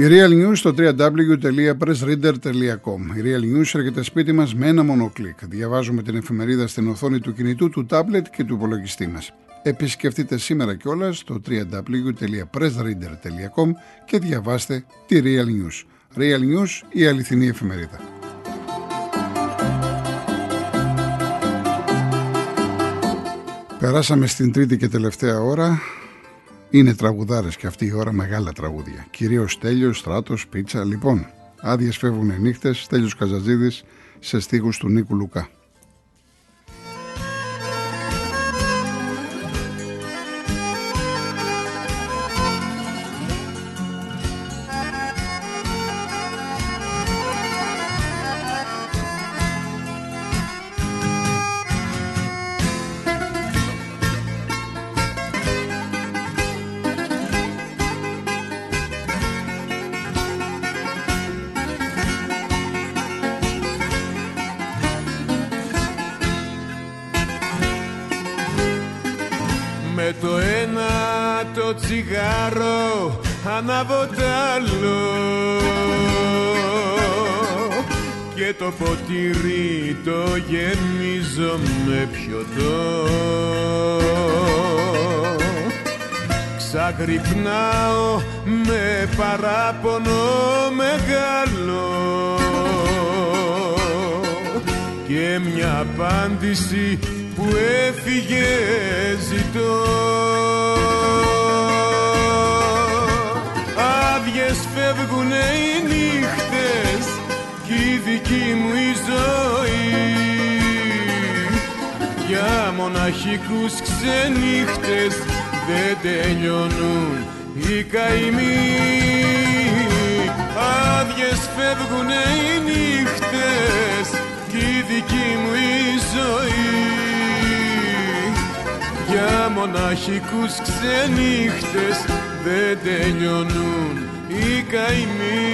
Η Real News στο www.pressreader.com. Η Real News έρχεται σπίτι μας με ένα μόνο κλικ. Διαβάζουμε την εφημερίδα στην οθόνη του κινητού, του τάμπλετ και του υπολογιστή μας. Επισκεφτείτε σήμερα κιόλας στο www.pressreader.com και διαβάστε τη Real News. Real News, η αληθινή εφημερίδα. Περάσαμε στην τρίτη και τελευταία ώρα. Είναι τραγουδάρες και αυτή η ώρα μεγάλα τραγούδια. Κυρίως Τέλειος, Στράτος, Πίτσα. Λοιπόν, άδειες φεύγουν νύχτες, Τέλειος Καζαζίδης σε στίχους του Νίκου Λουκά. Ανάβω τ' άλλο. Και το ποτήρι το γεμίζω με πιωτό Ξαγρυπνάω με παράπονο μεγάλο. Και μια απάντηση που έφυγε ζητώ Άδειες φεύγουνε οι νύχτες κι η δική μου η ζωή. Για μοναχικούς ξενύχτες δεν τελειώνουν οι καημοί. Άδειες φεύγουνε οι νύχτες κι η δική μου η ζωή. Για μοναχικούς ξενύχτες δεν τελειώνουν οι καημοί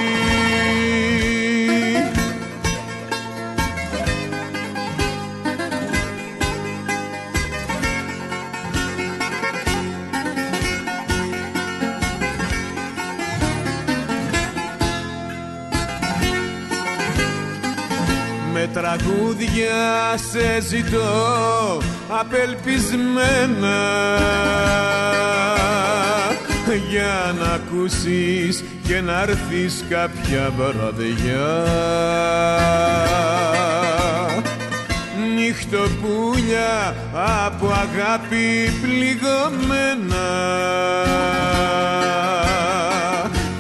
Με τραγούδια σε ζητώ απελπισμένα για να ακούσεις και να έρθεις κάποια βραδιά. Νύχτοπούλια από αγάπη πληγωμένα.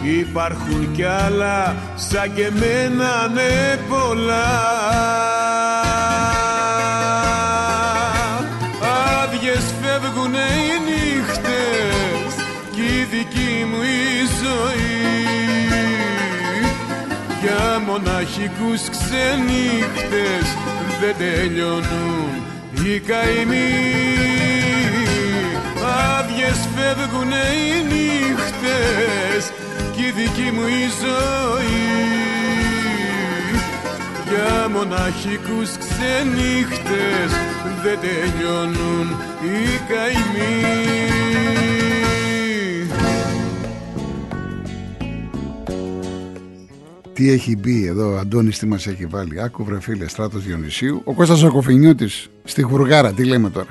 Υπάρχουν κι άλλα σαν και μένα ναι πολλά. Άδειες φεύγουνε οι μοναχικούς ξενύχτες δεν τελειώνουν οι καημοί. Άδειες φεύγουνε οι νύχτες κι η δική μου η ζωή. Για μοναχικούς ξενύχτες δεν τελειώνουν οι καημοί Τι έχει μπει εδώ ο Αντώνης τι μας έχει βάλει. Άκου βρε φίλε Στράτος Διονυσίου. Ο Κώστας ο Κοφινιώτης στη Χουργάρα Τι λέμε τώρα.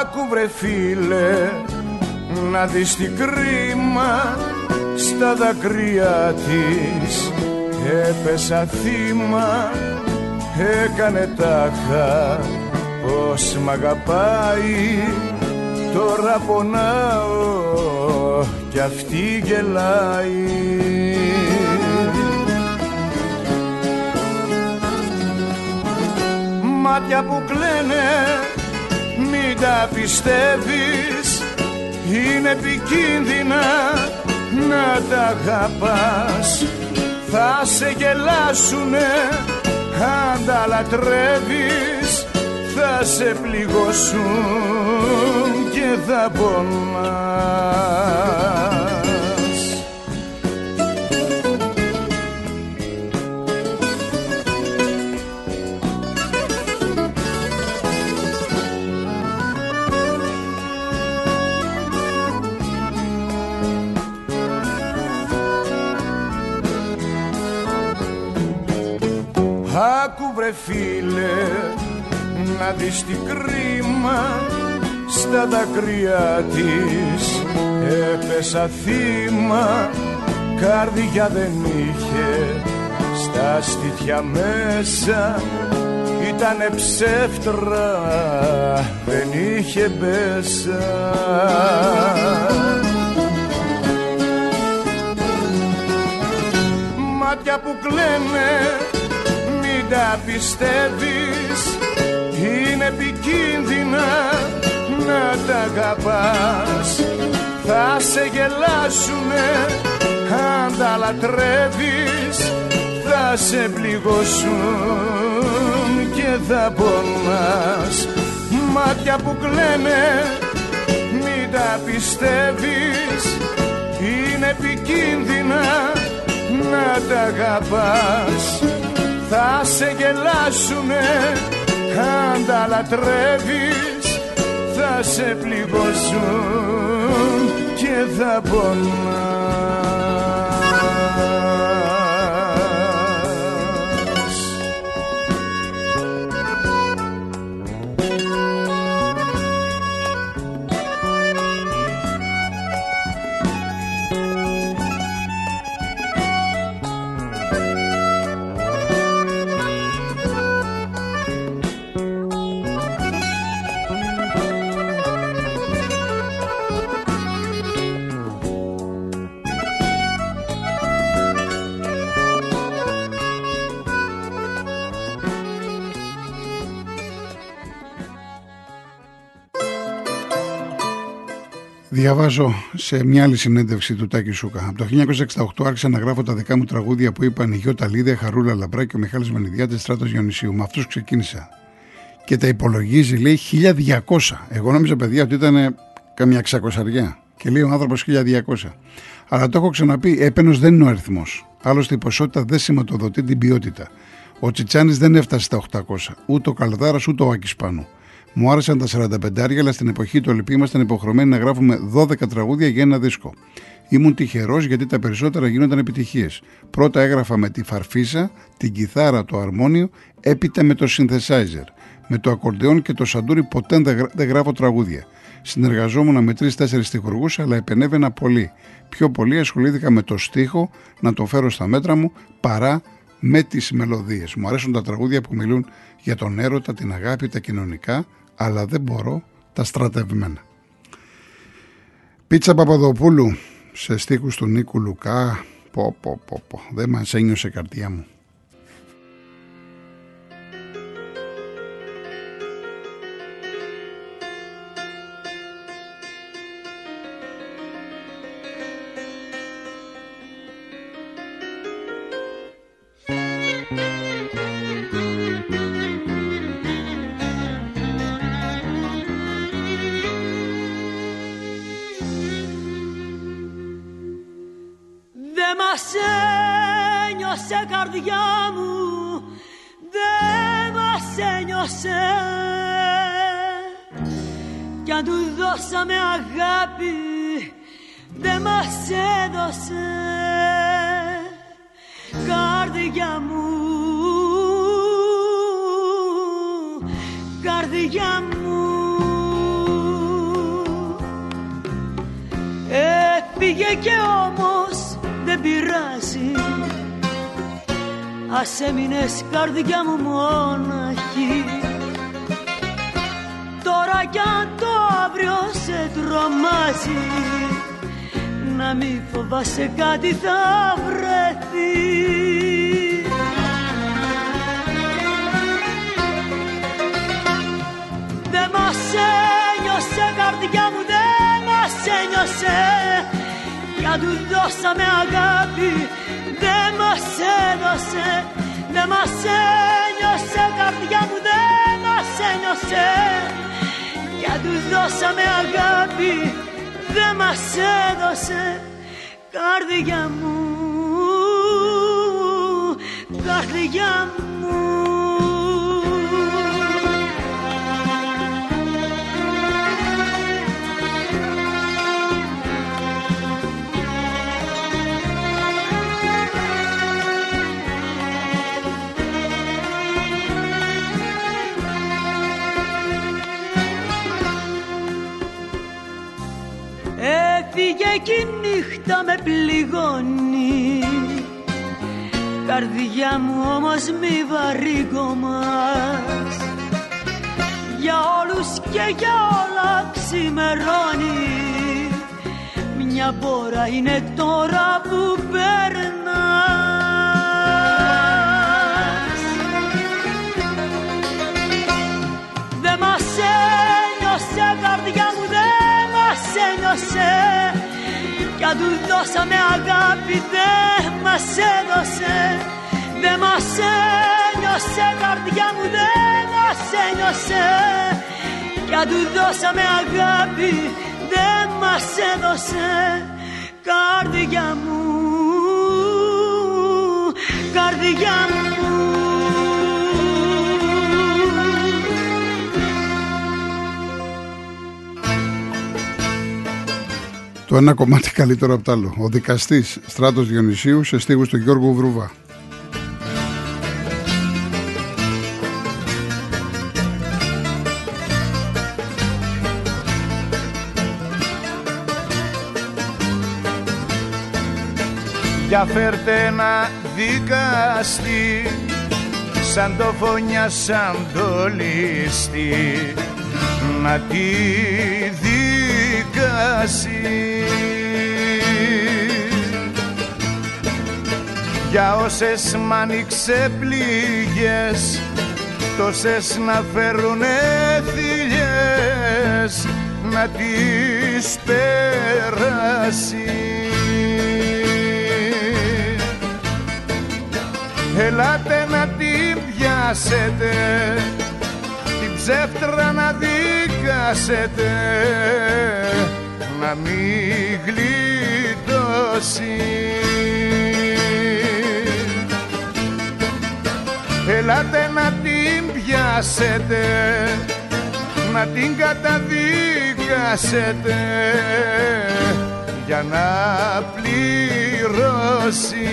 Άκου βρε φίλε να δεις τι κρίμα στα δακρύα της έπεσα θύμα έκανε τάχα. Πως μ' αγαπάει τώρα πονάω κι αυτή γελάει. Μάτια που κλαίνε μην τα πιστεύεις. Είναι επικίνδυνα να τα αγαπάς θα σε γελάσουνε αν τα λατρεύεις θα σε πληγώσουν και θα πονάς Άκου βρε φίλε να δεις τι κρίμα στα δάκρυα της. Έπεσα θύμα καρδιά δεν είχε. Στα στήθια μέσα ήτανε ψεύτρα δεν είχε μπέσα. Μάτια που κλαίνε μην τα πιστεύεις. Είναι επικίνδυνα να τα αγαπάς. Θα σε γελάσουνε αν τα λατρεύεις. Θα σε πληγώσουν και θα πονάς. Μάτια που κλαίνε μην τα πιστεύεις. Είναι επικίνδυνα να τα αγαπάς θα σε γελάσουνε αν τα λατρεύεις θα σε πληγώσουν και θα πονάς Διαβάζω σε μια άλλη συνέντευξη του Τάκη Σούκα. Από το 1968 άρχισα να γράφω τα δικά μου τραγούδια που είπαν η Γιώτα Λίδια, Χαρούλα Λαμπρά και ο Μιχάλης Μανιδιάτης Στράτος Γιονυσίου. Με αυτούς ξεκίνησα. Και τα υπολογίζει, λέει, 1200. Εγώ νόμιζα, παιδιά, ότι ήταν καμιά ξακοσαριά. Και λέει ο άνθρωπος 1200. Αλλά το έχω ξαναπεί, έπαινος δεν είναι ο αριθμός. Άλλωστε η ποσότητα δεν σηματοδοτεί την ποιότητα. Ο Τσιτσάνης δεν έφτασε στα 800. Ούτε ο Καλδάρας ούτε ο Άκης μου άρεσαν τα 45 αλλά στην εποχή του Ολυμπίου ήμασταν υποχρεωμένοι να γράφουμε 12 τραγούδια για ένα δίσκο. Ήμουν τυχερός γιατί τα περισσότερα γίνονταν επιτυχίες. Πρώτα έγραφα με τη φαρφίσα, την κιθάρα, το αρμόνιο, έπειτα με το synthesizer. Με το ακορντεόν και το σαντούρι ποτέ δεν γράφω τραγούδια. Συνεργαζόμουν με τρει-τέσσερι τυχουργούς, αλλά επενέβαινα πολύ. Πιο πολύ ασχολήθηκα με το στίχο, να το φέρω στα μέτρα μου, παρά με τις μελωδίες. Μου αρέσουν τα τραγούδια που μιλούν για τον έρωτα, την αγάπη, τα κοινωνικά, αλλά δεν μπορώ τα στρατευμένα. Πίτσα Παπαδοπούλου σε στίχους του Νίκου Λουκά, πω πω πω πω, δεν μας ένιωσε καρδιά μου. Δώσαμε αγάπη δεν μας έδωσε. Καρδιά μου καρδιά μου. Έφυγε και όμως δεν πειράζει Ας έμεινες καρδιά μου μόναχη. Τώρα κι αν το αύριο σε τρομάζει να μη φοβάσαι κάτι θα βρεθεί. Δεν μας ένιωσε καρδιά μου δεν μας ένιωσε. Για τους δώσαμε αγάπη δεν μας έδωσε δεν μας ένιωσε καρδιά μου δεν μας ένιωσε για του δώσαμε αγάπη δεν μας έδωσε καρδιά μου. Καρδιά μου κι η νύχτα με πληγώνει. Καρδιά μου όμως μη βαρύγωμας Για όλους και για όλα ξημερώνει. Μια πόρα είναι τώρα που περνάς. Ένιωσε κι αν του δώσαμε αγάπη δεν μας έδωσε δεν μας ένιωσε καρδιά μου δεν μας ένιωσε. Κι αν του δώσαμε αγάπη δεν μας έδωσε καρδιά μου καρδιά μου Το ένα κομμάτι καλύτερο από το άλλο. Ο δικαστής Στράτος Διονυσίου σε στίχους του Γιώργου Βρούβα. Για φέρτε ένα δικαστή σαν το φωνιά σαν το λίστη να τη δικάσει για όσες μ' άνοιξε πληγές τόσες να φέρουνε θηλιές να τις περάσεις. Ελάτε να την πιάσετε την ψεύτρα να δικάσετε να μην γλιτώσεις. Ελάτε να την πιάσετε να την καταδικάσετε για να πληρώσει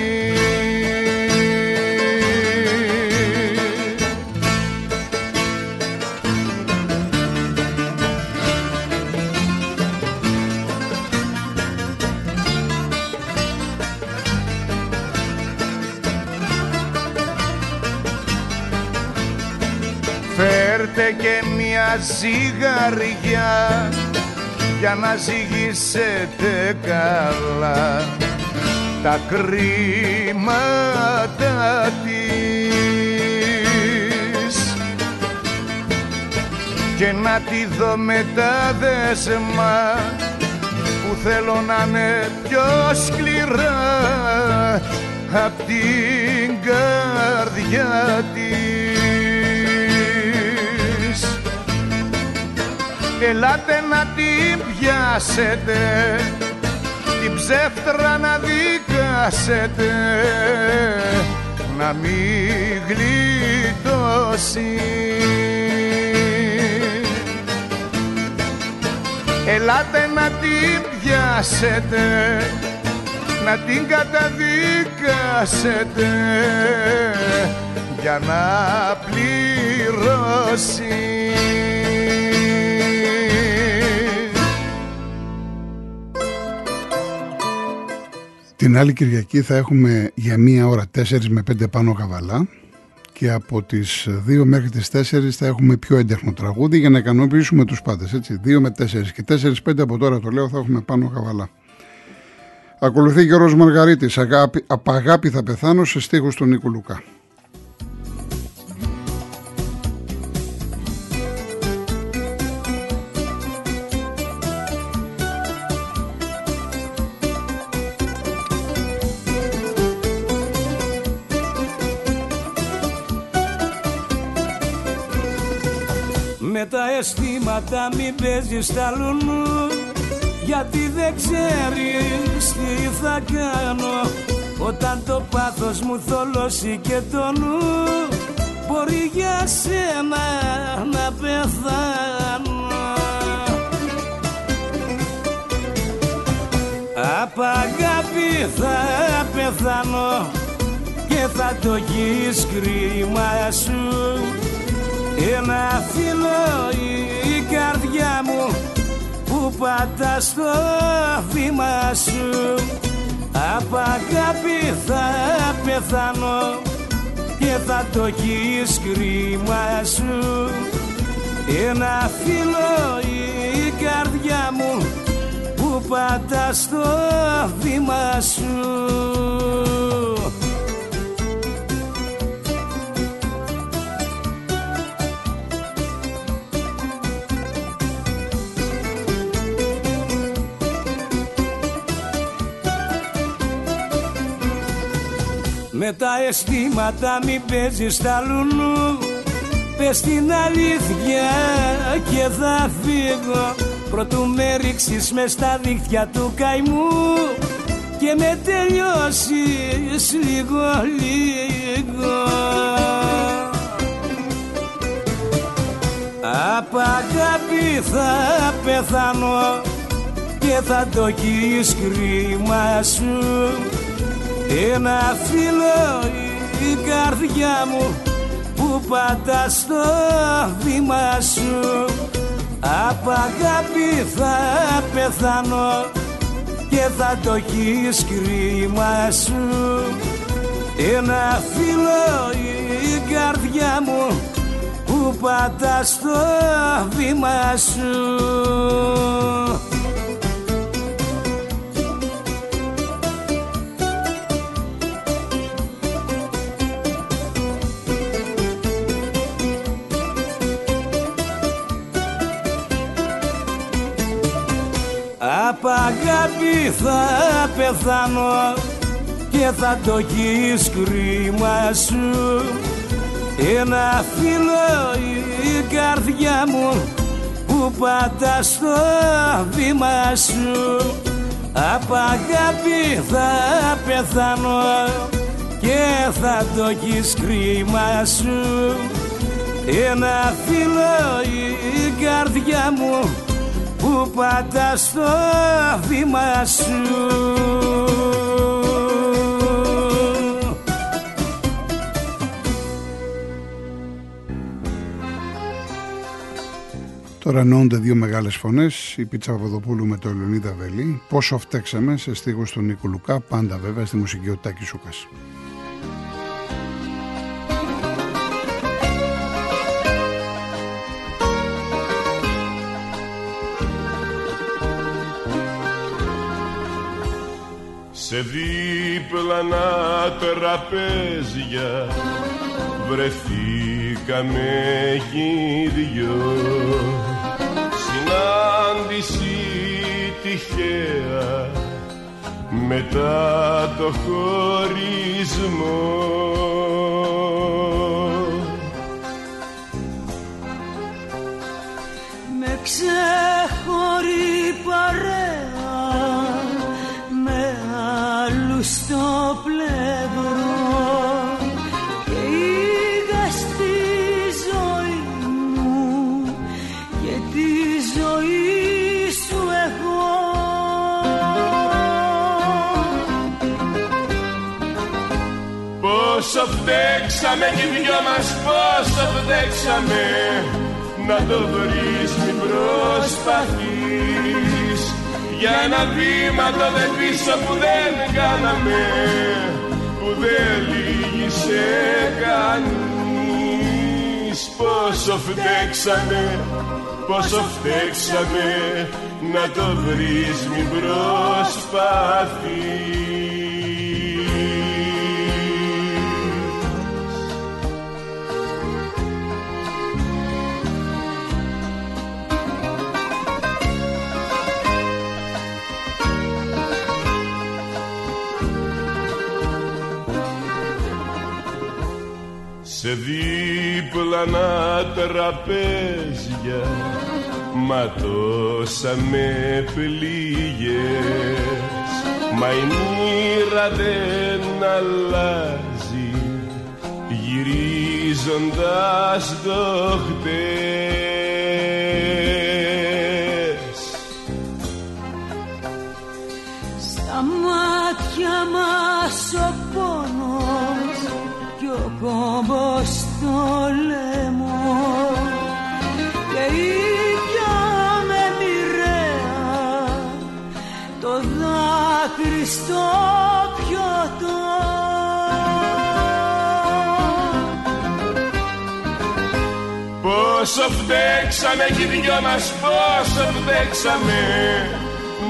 Φέρτε και μια ζυγαριά για να ζυγίσετε καλά τα κρίματα της. Και να τη δω με τα δέσμα που θέλω να είναι πιο σκληρά απ' την καρδιά της Ελάτε να την πιάσετε Την ψεύτρα να δικάσετε Να μην γλιτώσει. Ελάτε να την πιάσετε να την καταδικάσετε για να πληρώσει Την άλλη Κυριακή θα έχουμε για μία ώρα 4 με 5 πάνω καβαλά και από τις 2 μέχρι τις 4 θα έχουμε πιο έντεχνο τραγούδι για να ικανοποιήσουμε τους πάντες, έτσι, 2 με 4 και 4-5 από τώρα το λέω θα έχουμε πάνω καβαλά. Ακολουθεί Γιώργος Μαργαρίτης, αγάπη, απ' αγάπη θα πεθάνω σε στίχους του Νίκου Λουκά. Αισθήματα μην παίζεις τα λουνού γιατί δεν ξέρεις τι θα κάνω. Όταν το πάθος μου θολώσει και το νου Μπορεί για σένα να πεθάνω. Απ' αγάπη θα πεθάνω Και θα το γεις κρίμα σου Ένα φίλο η καρδιά μου που που πατά στο βήμα σου. Απ' αγάπη θα πεθάνω και θα το έχεις κρίμα σου. Ένα φίλο η καρδιά μου που πατά στο βήμα σου Με τα αισθήματα μη παίζεις τα λουνού Πες την αλήθεια και θα φύγω. Πρωτού με ρίξεις μες στα δίχτυα του καημού. Και με τελειώσεις λίγο λίγο. Απ' αγάπη θα πεθάνω και θα το έχεις κρίμα σου ένα φίλο η καρδιά μου που πατά στο βήμα σου. Απ' αγάπη θα πεθάνω και θα το έχεις κρίμα σου. Ένα φίλο η καρδιά μου που πατά στο βήμα σου Απ' αγάπη θα πεθάνω και θα το έχεις κρίμα σου. Ένα φίλο η καρδιά μου που πατά στο βήμα σου. Απ' αγάπη θα πεθάνω και θα το έχεις κρίμα σου. Ένα φίλο η καρδιά μου που πατάς στο βήμα σου Τώρα εννοούνται δύο μεγάλες φωνές, η Πίτσα Παπαδοπούλου με το Ελονίδα Βελή, πόσο φταίξαμε σε στίχους του Νίκου Λουκά, πάντα βέβαια στη μουσική ο Τάκης Σούκας. Σε δίπλανα τραπέζια βρεθήκαμε κι δυο. Συνάντηση τυχαία μετά το χωρισμό. Με ξεχωρί φταίξαμε κι οι δυο μας πόσο φταίξαμε Να το βρεις μην προσπαθείς. Για ένα βήμα το δε πίσω που δεν κάναμε Που δεν λύγησε κανείς. Πόσο φταίξαμε, πόσο φταίξαμε Να το βρεις μην προσπαθείς Σε δίπλανα τραπέζια ματώσαμε πληγές Μα η μοίρα δεν αλλάζει γυρίζοντας το χτες Στα μάτια μας ο πόνος κόμπο στο λαιμό. Και ήπια με μοιραία το δάκρυ στο πιωτό. Πόσο φταίξαμε κι οι δυο μας πόσο φταίξαμε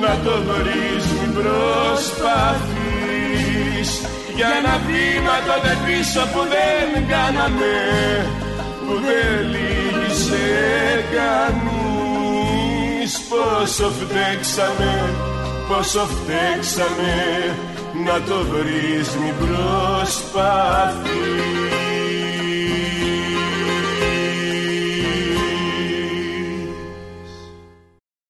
να το δωρείς μην προσπαθεί για ένα βήμα τότε πίσω που δεν κάναμε Που δεν λύγησε κανείς. Πόσο φταίξαμε, πόσο φταίξαμε Να το βρεις μην προσπαθείς